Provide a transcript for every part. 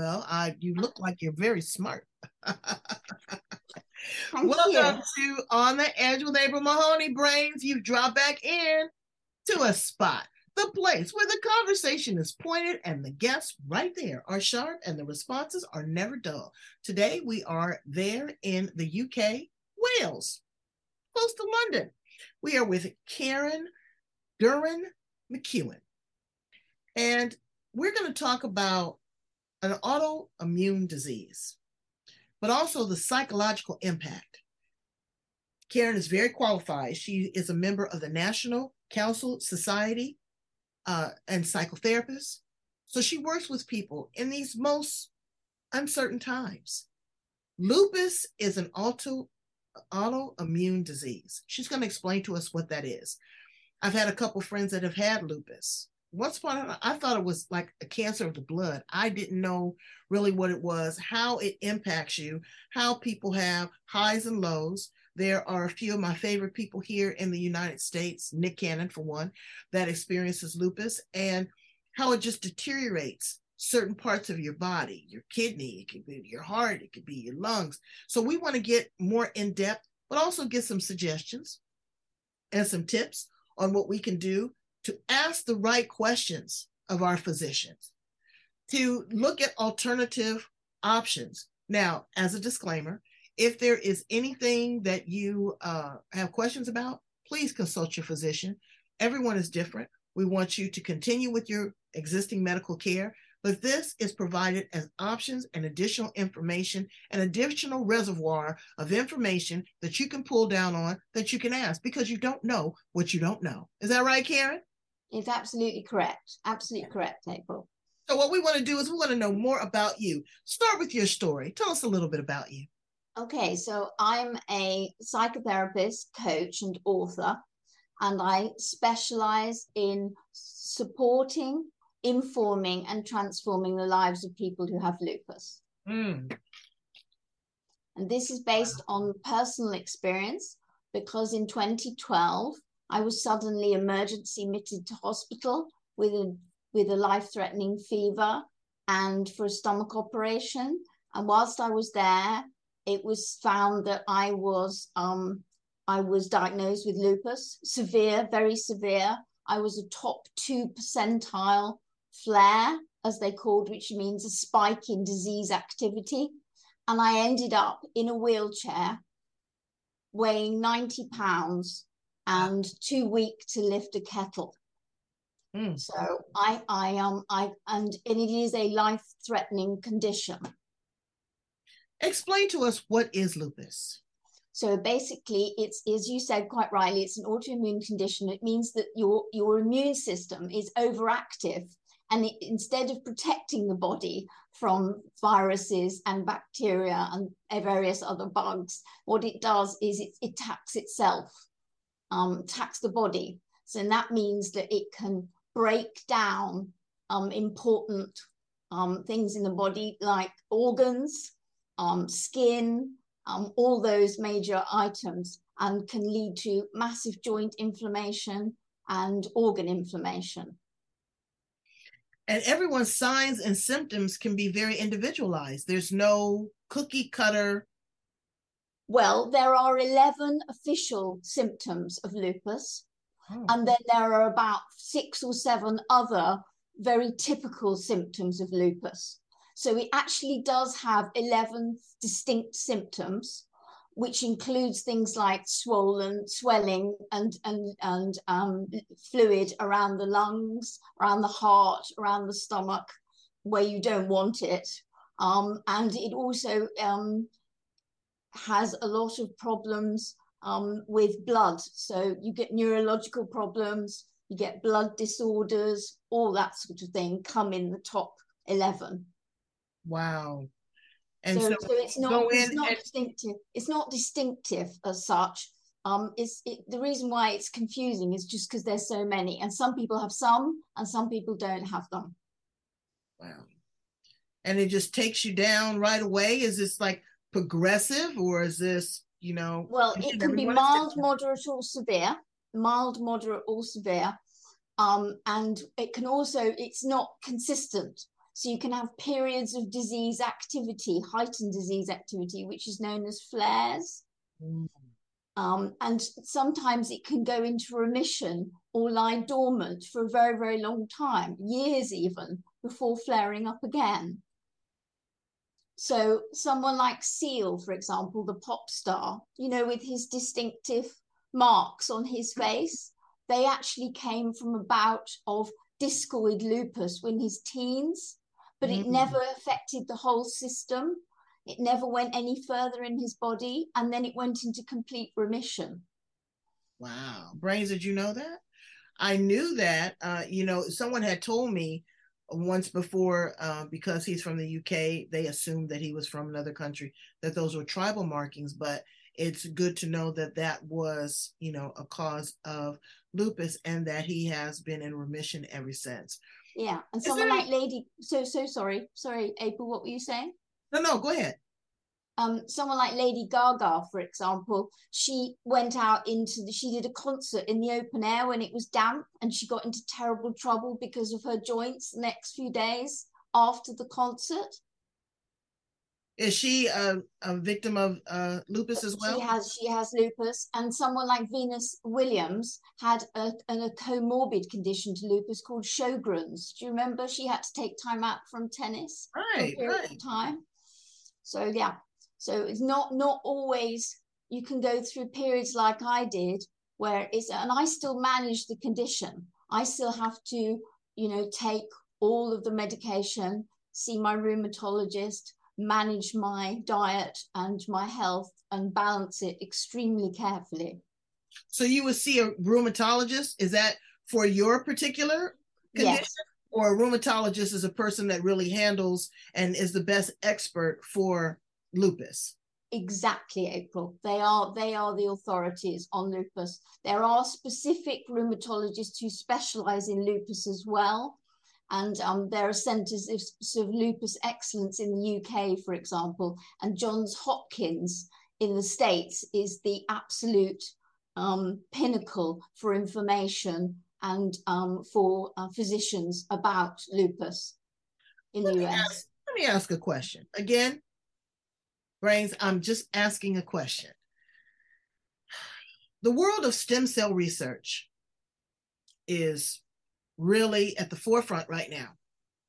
Well, I you look like you're very smart. Welcome you. to On the Edge with April Mahoney Brains. You drop back in to a spot, the place where the conversation is pointed and the guests right there are sharp and the responses are never dull. Today we are there in the UK, Wales, close to London. We are with Karen Drennan McEwan. And we're going to talk about an autoimmune disease, but also the psychological impact. Karen is very qualified. She is a member of the National Counselling Society uh, and psychotherapist. So she works with people in these most uncertain times. Lupus is an auto, autoimmune disease. She's going to explain to us what that is. I've had a couple friends that have had lupus once upon I thought it was like a cancer of the blood. I didn't know really what it was, how it impacts you, how people have highs and lows. There are a few of my favorite people here in the United States, Nick Cannon for one, that experiences lupus and how it just deteriorates certain parts of your body, your kidney, it could be your heart, it could be your lungs. So we want to get more in depth, but also get some suggestions and some tips on what we can do to ask the right questions of our physicians, to look at alternative options. Now, as a disclaimer, if there is anything that you uh, have questions about, please consult your physician. Everyone is different. We want you to continue with your existing medical care, but this is provided as options and additional information, an additional reservoir of information that you can pull down on that you can ask because you don't know what you don't know. Is that right, Karen? It's absolutely correct. Absolutely correct, April. So, what we want to do is we want to know more about you. Start with your story. Tell us a little bit about you. Okay, so I'm a psychotherapist, coach, and author, and I specialize in supporting, informing, and transforming the lives of people who have lupus. Mm. And this is based on personal experience because in 2012, I was suddenly emergency admitted to hospital with a with a life-threatening fever and for a stomach operation. And whilst I was there, it was found that I was um, I was diagnosed with lupus, severe, very severe. I was a top two percentile flare, as they called, which means a spike in disease activity. And I ended up in a wheelchair weighing 90 pounds and too weak to lift a kettle. Mm. So I, I, um, I, and, and it is a life-threatening condition. Explain to us what is lupus. So basically, it's as you said quite rightly, it's an autoimmune condition. It means that your your immune system is overactive, and it, instead of protecting the body from viruses and bacteria and various other bugs, what it does is it, it attacks itself um, tax the body. So that means that it can break down um, important um, things in the body like organs, um, skin, um, all those major items, and can lead to massive joint inflammation and organ inflammation. And everyone's signs and symptoms can be very individualized. There's no cookie cutter well, there are 11 official symptoms of lupus, oh. and then there are about six or seven other very typical symptoms of lupus. So it actually does have 11 distinct symptoms, which includes things like swollen, swelling, and, and, and um, fluid around the lungs, around the heart, around the stomach, where you don't want it. Um, and it also um, has a lot of problems um, with blood. So you get neurological problems, you get blood disorders, all that sort of thing come in the top 11. Wow. And so, so, so it's not it's not and... distinctive. It's not distinctive as such. Um, it's it, the reason why it's confusing is just because there's so many, and some people have some, and some people don't have them. Wow. And it just takes you down right away. Is this like progressive, or is this you know? Well, it can be mild, moderate, or severe. Mild, moderate, or severe. Um, and it can also it's not consistent so you can have periods of disease activity, heightened disease activity, which is known as flares. Mm. Um, and sometimes it can go into remission or lie dormant for a very, very long time, years even, before flaring up again. So, someone like Seal, for example, the pop star, you know, with his distinctive marks on his face, they actually came from a bout of discoid lupus in his teens but it mm. never affected the whole system. It never went any further in his body, and then it went into complete remission. Wow. Brains, did you know that? I knew that. Uh, you know, someone had told me once before, uh, because he's from the UK, they assumed that he was from another country, that those were tribal markings. But it's good to know that that was, you know, a cause of lupus and that he has been in remission ever since. Yeah, and someone like Lady. So so sorry, sorry, April. What were you saying? No, no, go ahead. Um, someone like Lady Gaga, for example, she went out into the, she did a concert in the open air when it was damp, and she got into terrible trouble because of her joints the next few days after the concert. Is she a, a victim of uh, lupus as well? She has. She has lupus, and someone like Venus Williams had a, a comorbid condition to lupus called Sjogren's. Do you remember? She had to take time out from tennis right, for a period right. of time. So yeah, so it's not not always. You can go through periods like I did, where it's and I still manage the condition. I still have to, you know, take all of the medication, see my rheumatologist manage my diet and my health and balance it extremely carefully. So you would see a rheumatologist? Is that for your particular condition? Yes. Or a rheumatologist is a person that really handles and is the best expert for lupus. Exactly, April. They are they are the authorities on lupus. There are specific rheumatologists who specialize in lupus as well. And um, there are centres of sort of lupus excellence in the UK, for example, and Johns Hopkins in the States is the absolute um, pinnacle for information and um, for uh, physicians about lupus in let the US. Let me ask a question. Again, Brains, I'm just asking a question. The world of stem cell research is really at the forefront right now.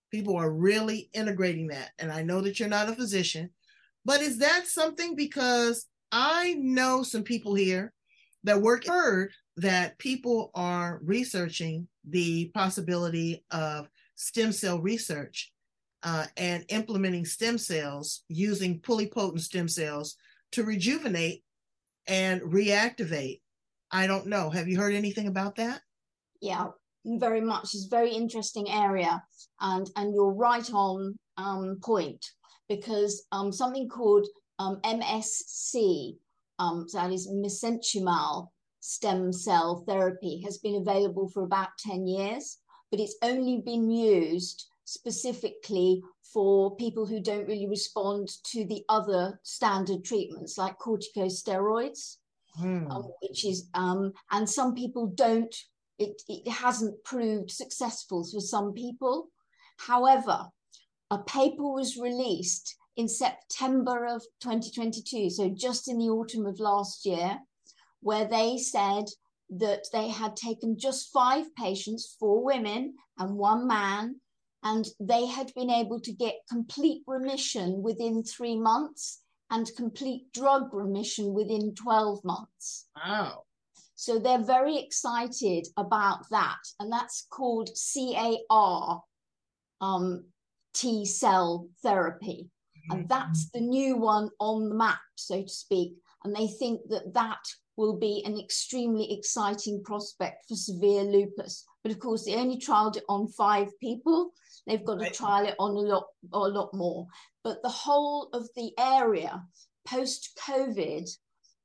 People are really integrating that. And I know that you're not a physician, but is that something because I know some people here that work heard that people are researching the possibility of stem cell research uh, and implementing stem cells using pluripotent stem cells to rejuvenate and reactivate. I don't know. Have you heard anything about that? Yeah, very much is very interesting area and and you're right on um, point because um, something called um, MSC um, that is mesenchymal stem cell therapy has been available for about 10 years but it's only been used specifically for people who don't really respond to the other standard treatments like corticosteroids hmm. um, which is um, and some people don't it, it hasn't proved successful for some people. However, a paper was released in September of 2022, so just in the autumn of last year, where they said that they had taken just five patients, four women and one man, and they had been able to get complete remission within three months and complete drug remission within 12 months. Wow. So they're very excited about that. And that's called CAR um, T cell therapy. And mm-hmm. that's the new one on the map, so to speak. And they think that that will be an extremely exciting prospect for severe lupus. But of course, they only trialed it on five people. They've got to trial it on a lot, a lot more. but the whole of the area post COVID,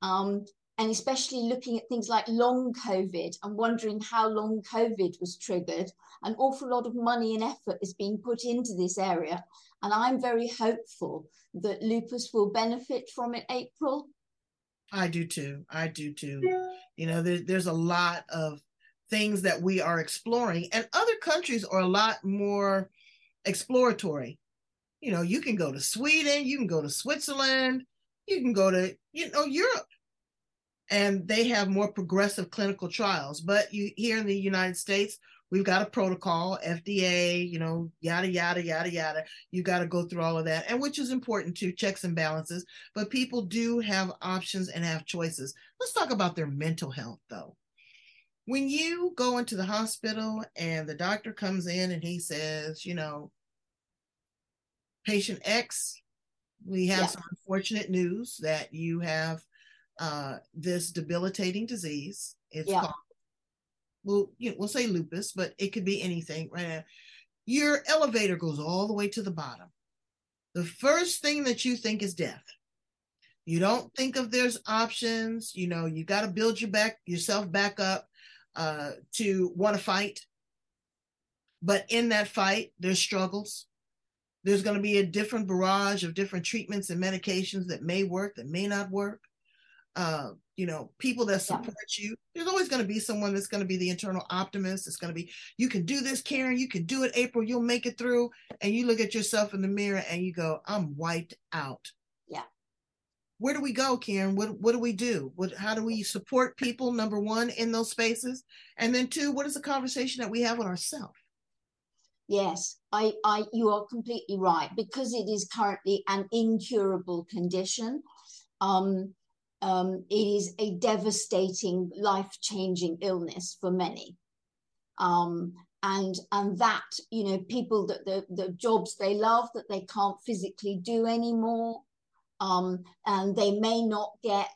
um, and especially looking at things like long COVID and wondering how long COVID was triggered, an awful lot of money and effort is being put into this area. And I'm very hopeful that lupus will benefit from it, April. I do too. I do too. You know, there, there's a lot of things that we are exploring, and other countries are a lot more exploratory. You know, you can go to Sweden, you can go to Switzerland, you can go to, you know, Europe, and they have more progressive clinical trials. But you here in the United States, we've got a protocol, FDA, you know, yada, yada, yada, yada. You got to go through all of that, and which is important too, checks and balances. But people do have options and have choices. Let's talk about their mental health though. When you go into the hospital and the doctor comes in and he says, you know, patient X, we have yeah. some unfortunate news that you have uh, this debilitating disease. It's yeah. called we'll you know, we'll say lupus, but it could be anything, right? Your elevator goes all the way to the bottom. The first thing that you think is death. You don't think of there's options. You know, you got to build your back yourself back up uh, to want to fight. But in that fight, there's struggles. There's going to be a different barrage of different treatments and medications that may work, that may not work uh, you know, people that support yeah. you. There's always going to be someone that's going to be the internal optimist. It's going to be, you can do this, Karen. You can do it, April. You'll make it through. And you look at yourself in the mirror and you go, I'm wiped out. Where do we go, Karen? What what do we do? What how do we support people? Number one, in those spaces, and then two, what is the conversation that we have with ourselves? Yes, I, I, you are completely right because it is currently an incurable condition. Um, um, it is a devastating, life changing illness for many. Um, and and that you know people that the, the jobs they love that they can't physically do anymore um, and they may not get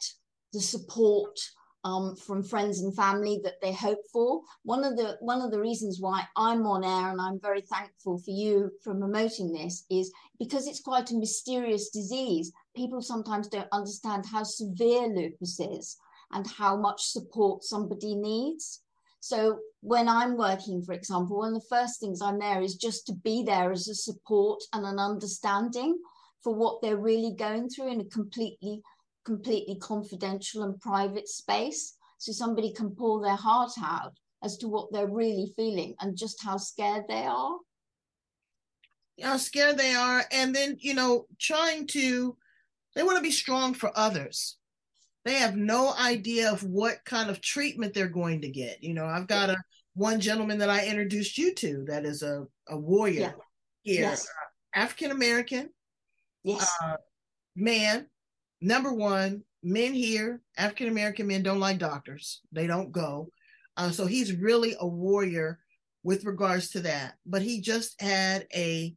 the support um, from friends and family that they hope for. One of the one of the reasons why I'm on air and I'm very thankful for you for promoting this is because it's quite a mysterious disease. People sometimes don't understand how severe lupus is and how much support somebody needs. So when I'm working, for example, one of the first things I'm there is just to be there as a support and an understanding for what they're really going through in a completely completely confidential and private space. So somebody can pour their heart out as to what they're really feeling and just how scared they are. How scared they are and then you know trying to they want to be strong for others. They have no idea of what kind of treatment they're going to get. You know i've got a one gentleman that i introduced you to that is a, a warrior here yes. uh, african american yes. Uh, man number one, men here, African American men don't like doctors. They don't go. Uh, so he's really a warrior with regards to that. But he just had a,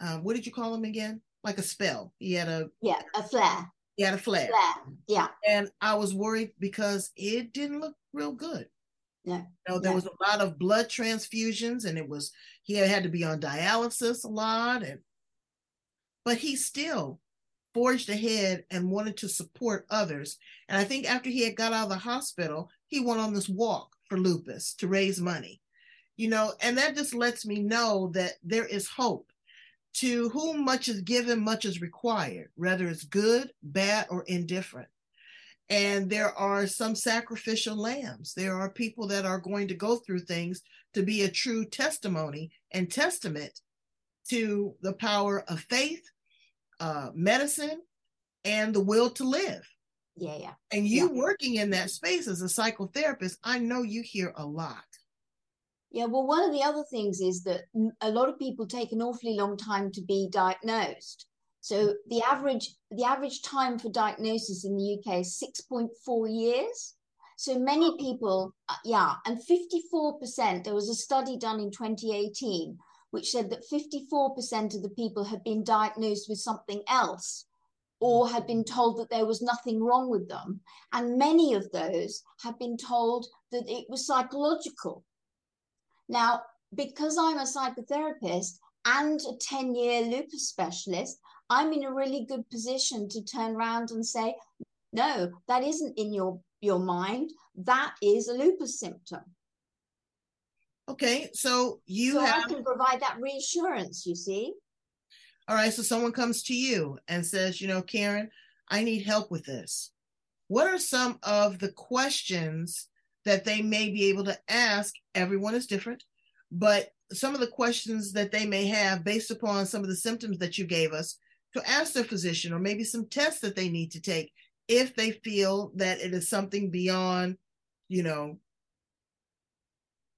uh, what did you call him again? Like a spell. He had a yeah, a flare. He had a flare. flare. Yeah. And I was worried because it didn't look real good. Yeah. You know, there yeah. was a lot of blood transfusions, and it was he had to be on dialysis a lot, and but he still forged ahead and wanted to support others. And I think after he had got out of the hospital, he went on this walk for lupus to raise money. You know, and that just lets me know that there is hope. To whom much is given, much is required, whether it's good, bad, or indifferent. And there are some sacrificial lambs. There are people that are going to go through things to be a true testimony and testament to the power of faith uh, medicine and the will to live. Yeah, yeah. And you yeah. working in that space as a psychotherapist, I know you hear a lot. Yeah, well, one of the other things is that a lot of people take an awfully long time to be diagnosed. So the average the average time for diagnosis in the UK is 6.4 years. So many people, uh, yeah, and 54%, there was a study done in 2018 which said that 54% of the people had been diagnosed with something else or had been mm. told that there was nothing wrong with them. And many of those had been told that it was psychological. Now, because I'm a psychotherapist and a 10 year lupus specialist, I'm in a really good position to turn around and say, no, that isn't in your your mind. That is a lupus symptom. Okay, so you so have I can provide that reassurance, you see. All right, so someone comes to you and says, you know, Karen, I need help with this. What are some of the questions that they may be able to ask? Everyone is different, but some of the questions that they may have based upon some of the symptoms that you gave us to ask their physician, or maybe some tests that they need to take if they feel that it is something beyond, you know,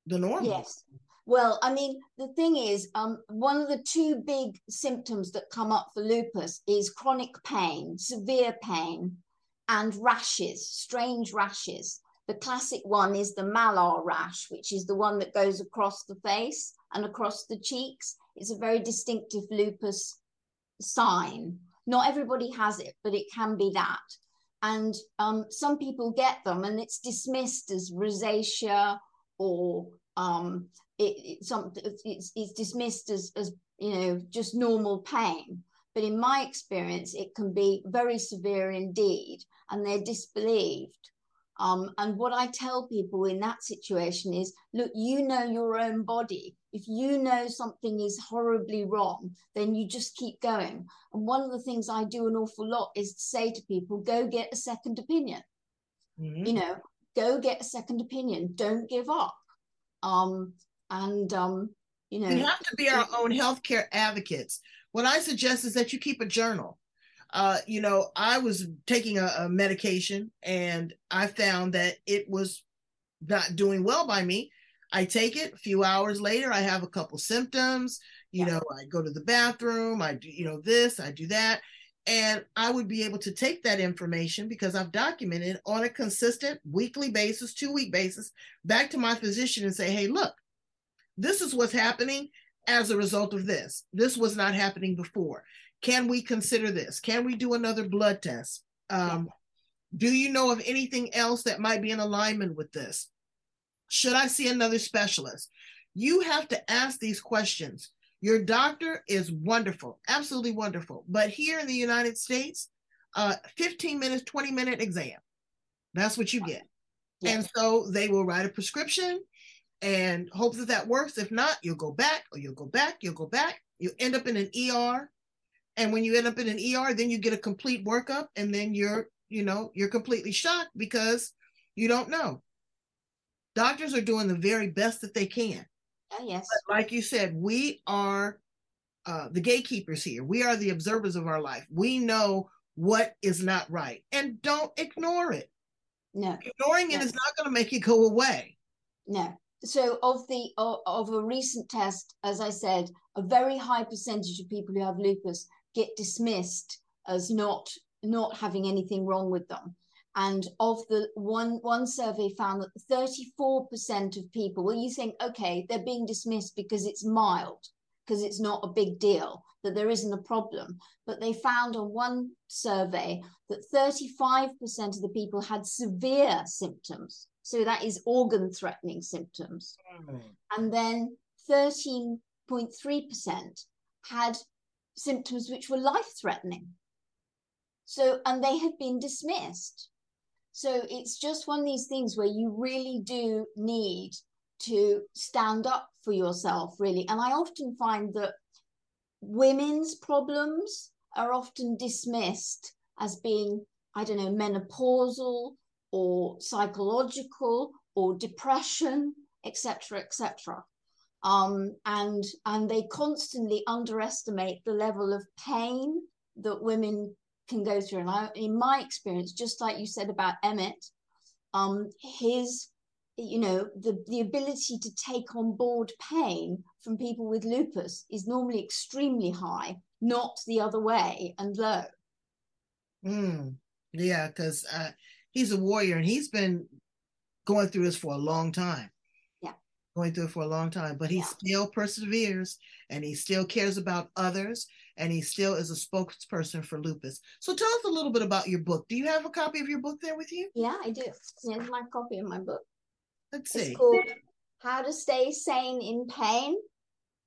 the normal. Yes. Well, I mean, the thing is, um, one of the two big symptoms that come up for lupus is chronic pain, severe pain, and rashes, strange rashes. The classic one is the malar rash, which is the one that goes across the face and across the cheeks. It's a very distinctive lupus sign. Not everybody has it, but it can be that. And um, some people get them, and it's dismissed as rosacea or um, it, it, some, it's, it's dismissed as, as you know just normal pain. But in my experience, it can be very severe indeed, and they're disbelieved. Um, and what I tell people in that situation is look, you know your own body. If you know something is horribly wrong, then you just keep going. And one of the things I do an awful lot is to say to people, go get a second opinion. Mm-hmm. You know, go get a second opinion. Don't give up. Um, and, um, you know, we have to be our own healthcare advocates. What I suggest is that you keep a journal uh, you know, I was taking a, a, medication and I found that it was not doing well by me. I take it a few hours later, I have a couple symptoms. You yeah. know, I go to the bathroom, I do, you know, this, I do that. And I would be able to take that information because I've documented on a consistent weekly basis, two week basis, back to my physician and say, hey, look, this is what's happening as a result of this. This was not happening before. Can we consider this? Can we do another blood test? Um, do you know of anything else that might be in alignment with this? Should I see another specialist? You have to ask these questions. Your doctor is wonderful, absolutely wonderful. But here in the United States, uh, 15 minutes, 20 minute exam. That's what you get. Yeah. And so they will write a prescription and hope that that works. If not, you'll go back or you'll go back, you'll go back. You end up in an ER and when you end up in an ER, then you get a complete workup, and then you're, you know, you're completely shocked because you don't know. Doctors are doing the very best that they can. Oh, yes. But like you said, we are uh, the gatekeepers here. We are the observers of our life. We know what is not right, and don't ignore it. No, ignoring no. it is not going to make it go away. No. So of the of, of a recent test, as I said, a very high percentage of people who have lupus get dismissed as not not having anything wrong with them. And of the one one survey found that 34% of people, well, you think, okay, they're being dismissed because it's mild, because it's not a big deal, that there isn't a problem. But they found on one survey that 35% of the people had severe symptoms. So that is organ threatening symptoms. Mm. And then 13.3% had symptoms which were life threatening. So, and they had been dismissed. So it's just one of these things where you really do need to stand up for yourself, really. And I often find that women's problems are often dismissed as being, I don't know, menopausal or psychological or depression, etc., etc um, and and they constantly underestimate the level of pain that women can go through. And I, in my experience, just like you said about Emmett, um, his you know the the ability to take on board pain from people with lupus is normally extremely high, not the other way and low. Mm, yeah, because uh, he's a warrior and he's been going through this for a long time Yeah. going through it for a long time, but he yeah. still perseveres and he still cares about others and he still is a spokesperson for lupus. So tell us a little bit about your book. Do you have a copy of your book there with you? Yeah, I do. Here's my copy of my book. Let's see. It's called How to Stay Sane in Pain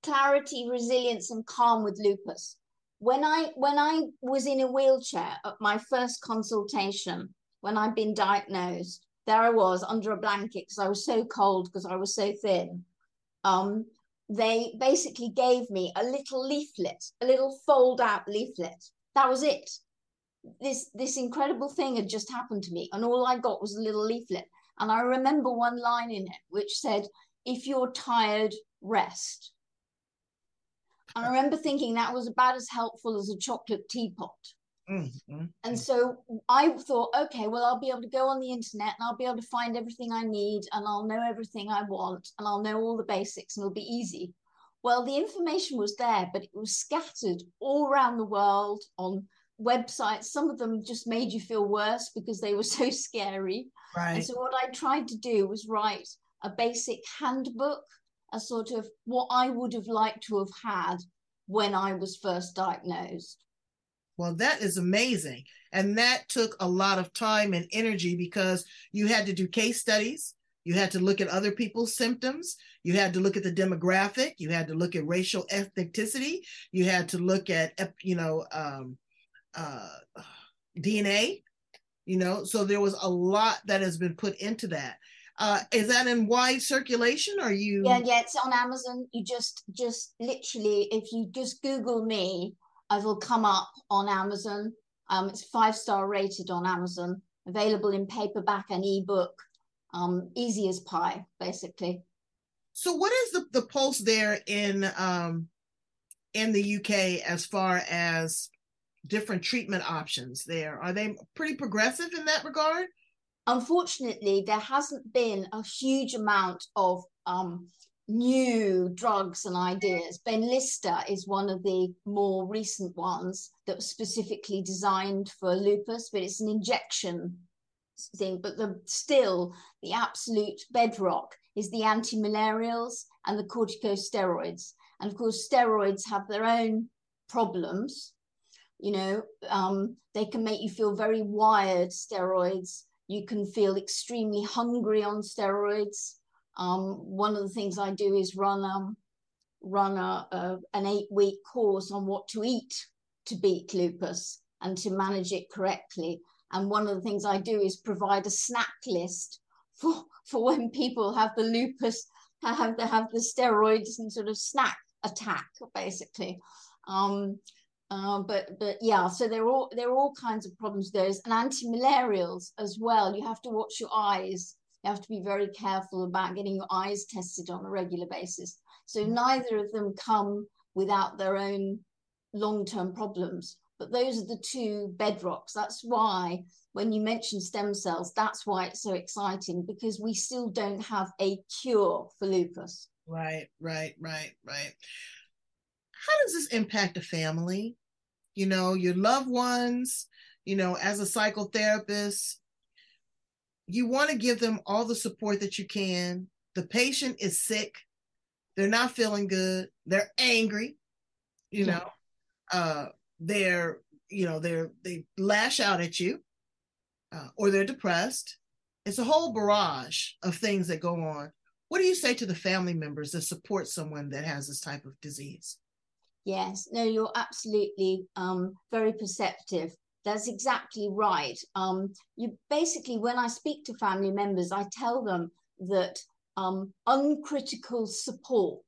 Clarity, Resilience, and Calm with Lupus. when I when I was in a wheelchair at my first consultation, when I'd been diagnosed, there I was under a blanket because I was so cold because I was so thin. Um, they basically gave me a little leaflet, a little fold out leaflet. That was it. This this incredible thing had just happened to me, and all I got was a little leaflet. And I remember one line in it which said, "If you're tired, rest." And I remember thinking that was about as helpful as a chocolate teapot. Mm-hmm. And so I thought, okay, well, I'll be able to go on the internet and I'll be able to find everything I need and I'll know everything I want and I'll know all the basics and it'll be easy. Well, the information was there, but it was scattered all around the world on websites. Some of them just made you feel worse because they were so scary. Right. And so what I tried to do was write a basic handbook, a sort of what I would have liked to have had when I was first diagnosed. Well, that is amazing. And that took a lot of time and energy because you had to do case studies. You had to look at other people's symptoms. You had to look at the demographic. You had to look at racial ethnicity. You had to look at, you know, um, uh, DNA, you know, so there was a lot that has been put into that. Uh, is that in wide circulation? Or you? Yeah, yeah, it's on Amazon. You just, just literally, if you just Google me, I will come up on Amazon. Um, it's five star rated on Amazon, available in paperback and ebook. Um, easy as pie, basically. So, what is the, the pulse there in um, in the UK as far as different treatment options? There are they pretty progressive in that regard? Unfortunately, there hasn't been a huge amount of um, new drugs and ideas. Benlysta is one of the more recent ones that was specifically designed for lupus, but it's an injection thing. But the still the absolute bedrock is the anti-malarials and the corticosteroids. And of course, steroids have their own problems. You know, um, they can make you feel very wired. Steroids. You can feel extremely hungry on steroids um, one of the things I do is run um, run a, a, an eight week course on what to eat to beat lupus and to manage it correctly. And one of the things I do is provide a snack list for for when people have the lupus, have to have the steroids and sort of snack attack, basically. Um, uh, but but yeah, so there are all there are all kinds of problems. There's an anti-malarials as well. You have to watch your eyes you have to be very careful about getting your eyes tested on a regular basis. So mm. neither of them come without their own long term problems. But those are the two bedrocks. That's why when you mention stem cells, that's why it's so exciting because we still don't have a cure for lupus. Right, right, right, right. How does this impact a family? You know, your loved ones, you know, as a psychotherapist, you want to give them all the support that you can. The patient is sick. They're not feeling good. They're angry. You know, uh, they're, you know, they're, they lash out at you uh, or they're depressed. It's a whole barrage of things that go on. What do you say to the family members that support someone that has this type of disease? Yes, no, you're absolutely um, very perceptive. That's exactly right. Um, you basically, when I speak to family members, I tell them that um, uncritical support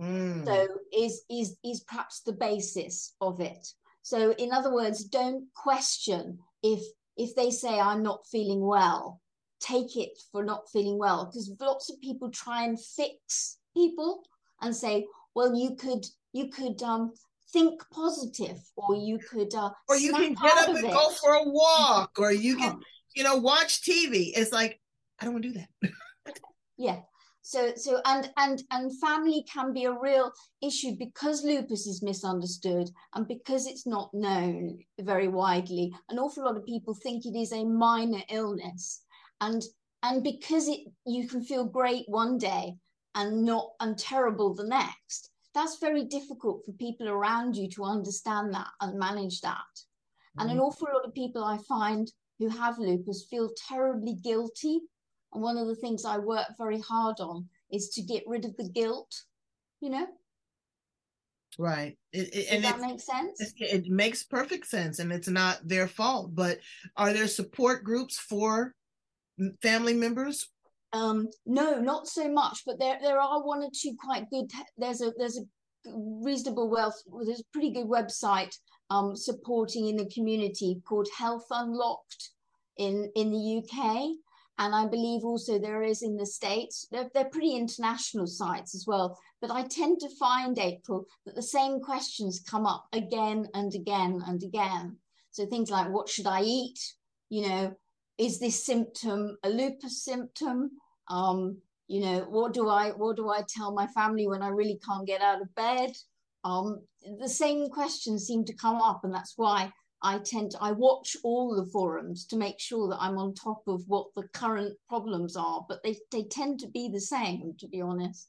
mm. so is is is perhaps the basis of it. So, in other words, don't question if if they say I'm not feeling well. Take it for not feeling well because lots of people try and fix people and say, well, you could you could um, think positive or you could uh, or you can get up and it. go for a walk or you can you know watch tv it's like i don't want to do that. Yeah. So so and and and family can be a real issue because lupus is misunderstood and because it's not known very widely. An awful lot of people think it is a minor illness and and because it you can feel great one day and not and terrible the next that's very difficult for people around you to understand that and manage that. Mm-hmm. And an mm-hmm. awful lot of people I find who have lupus feel terribly guilty. And one of the things I work very hard on is to get rid of the guilt, you know? Right. It, it, Does and that it, make sense? it, it makes perfect sense, and it's not their fault. But are there support groups for family members? Um, no, not so much, but there there are one or two quite good. There's a there's a reasonable wealth. There's a pretty good website um, supporting in the community called Health Unlocked in in the UK, and I believe also there is in the States. They're they're pretty international sites as well. But I tend to find April that the same questions come up again and again and again. So things like what should I eat? You know, is this symptom a lupus symptom? Um, you know, what do I what do I tell my family when I really can't get out of bed? Um, the same questions seem to come up, and that's why I tend to I watch all the forums to make sure that I'm on top of what the current problems are, but they they tend to be the same, to be honest.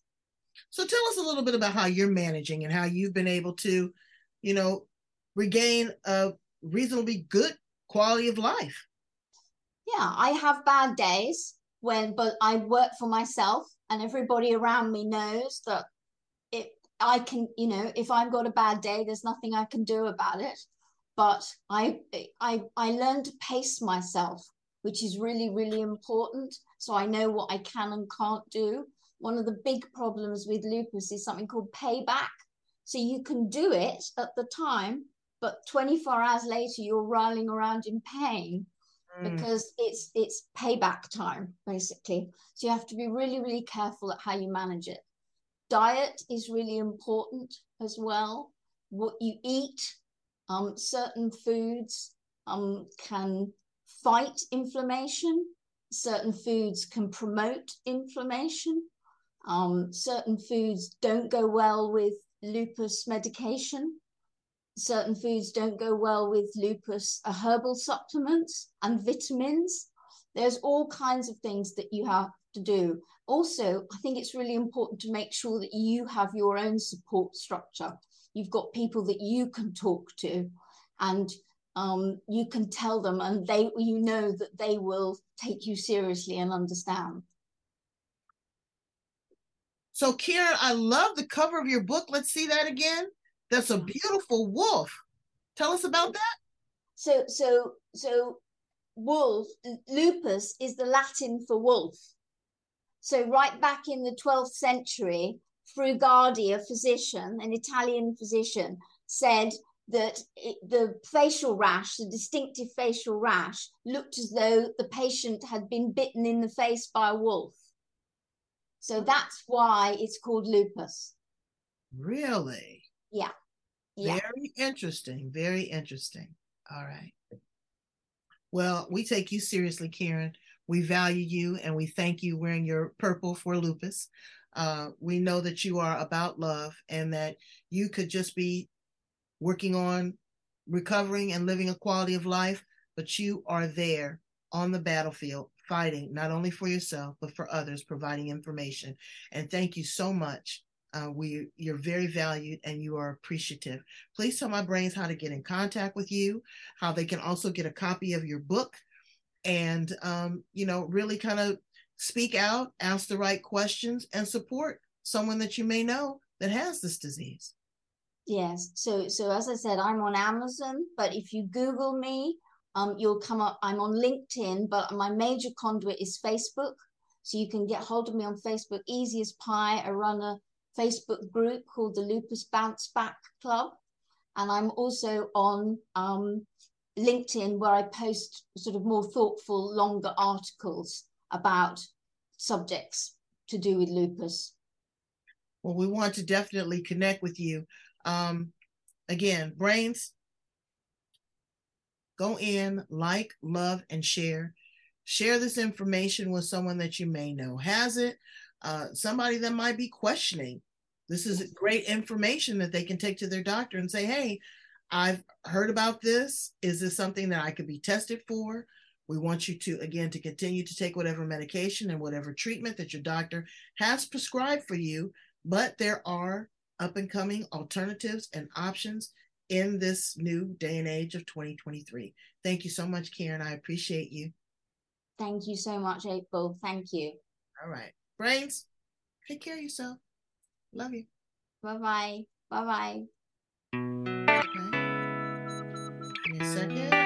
So tell us a little bit about how you're managing and how you've been able to, you know, regain a reasonably good quality of life. Yeah, I have bad days when, but I work for myself, and everybody around me knows that it. I can, you know, if I've got a bad day, there's nothing I can do about it. But I, I, I learn to pace myself, which is really, really important. So I know what I can and can't do. One of the big problems with lupus is something called payback. So you can do it at the time, but 24 hours later, you're rolling around in pain Mm. because it's it's payback time basically. So you have to be really really careful at how you manage it. Diet is really important as well. What you eat um, certain foods um, can fight inflammation. Certain foods can promote inflammation. Um, certain foods don't go well with lupus medication certain foods don't go well with lupus uh, herbal supplements and vitamins there's all kinds of things that you have to do also i think it's really important to make sure that you have your own support structure you've got people that you can talk to and um, you can tell them and they you know that they will take you seriously and understand So, Karen, I love the cover of your book. Let's see that again. That's a beautiful wolf. Tell us about that. so so so wolf lupus is the latin for wolf so right back in the 12th century frugardi a physician an italian physician said that it, the facial rash the distinctive facial rash looked as though the patient had been bitten in the face by a wolf so that's why it's called lupus Really? Yeah yeah Very interesting. Very interesting. All right. Well, we take you seriously, Karen. We value you and we thank you wearing your purple for lupus. Uh, we know that you are about love and that you could just be working on recovering and living a quality of life, but you are there on the battlefield fighting not only for yourself but for others, providing information. And thank you so much. Uh, we you're very valued and you are appreciative. Please tell my brains how to get in contact with you, how they can also get a copy of your book, and um, you know really kind of speak out, ask the right questions, and support someone that you may know that has this disease. Yes. So so as I said, I'm on Amazon, but if you Google me, um, you'll come up. I'm on LinkedIn, but my major conduit is Facebook. So you can get hold of me on Facebook, easy as pie. A Facebook group called the Lupus Bounce Back Club, and I'm also on um, LinkedIn where I post sort of more thoughtful, longer articles about subjects to do with lupus. Well, we want to definitely connect with you. Um, again, brains, go in, like, love, and share. Share this information with someone that you may know has it, uh, somebody that might be questioning. This is great information that they can take to their doctor and say, hey, I've heard about this. Is this something that I could be tested for? We want you to, again, to continue to take whatever medication and whatever treatment that your doctor has prescribed for you. But there are up and coming alternatives and options in this new day and age of 2023. Thank you so much, Karen. I appreciate you. Thank you so much, April. Thank you. All right. Brains, take care of yourself. Love you. Bye bye. Bye bye. Okay. In a second.